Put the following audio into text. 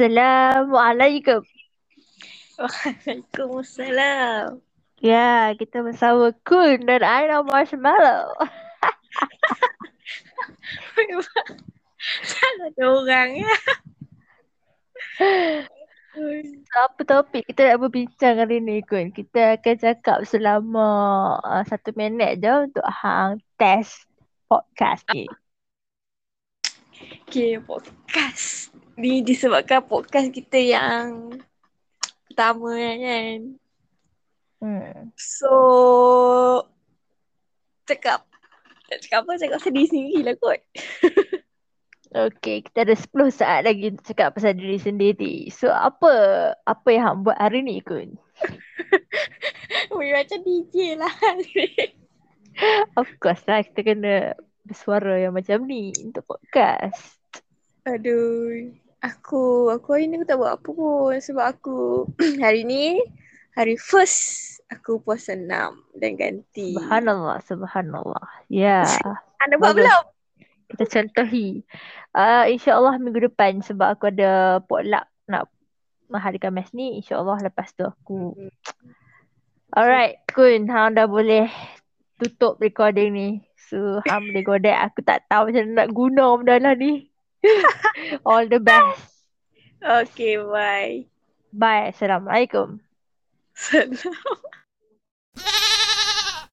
Assalamualaikum. Waalaikumsalam. Ya, kita bersama Kun dan Aina Marshmallow. Salah ada orang ya. So, apa topik kita nak berbincang hari ni Kun? Kita akan cakap selama uh, satu minit je untuk hang test podcast ni. Okay, podcast. Ni disebabkan podcast kita yang pertama kan. Hmm. So, cakap. Tak cakap apa, cakap sedih sendiri lah kot. Okay, kita ada 10 saat lagi untuk cakap pasal diri sendiri. So, apa apa yang hang buat hari ni Kun? Weh, macam DJ lah. Of course lah, kita kena bersuara yang macam ni untuk podcast. Aduh. Aku, aku hari ni aku tak buat apa pun. Sebab aku hari ni, hari first aku puasa enam dan ganti. Subhanallah, subhanallah. Ya. Anda buat Bagus. belum? Kita contohi. Uh, InsyaAllah minggu depan sebab aku ada potluck nak mengharikan mes ni. InsyaAllah lepas tu aku. Alright, Kun. Hang dah boleh tutup recording ni. So, hang boleh godek. Aku tak tahu macam nak guna benda lah ni. All the best. Okay, bye. Bye. Assalamualaikum. Salam.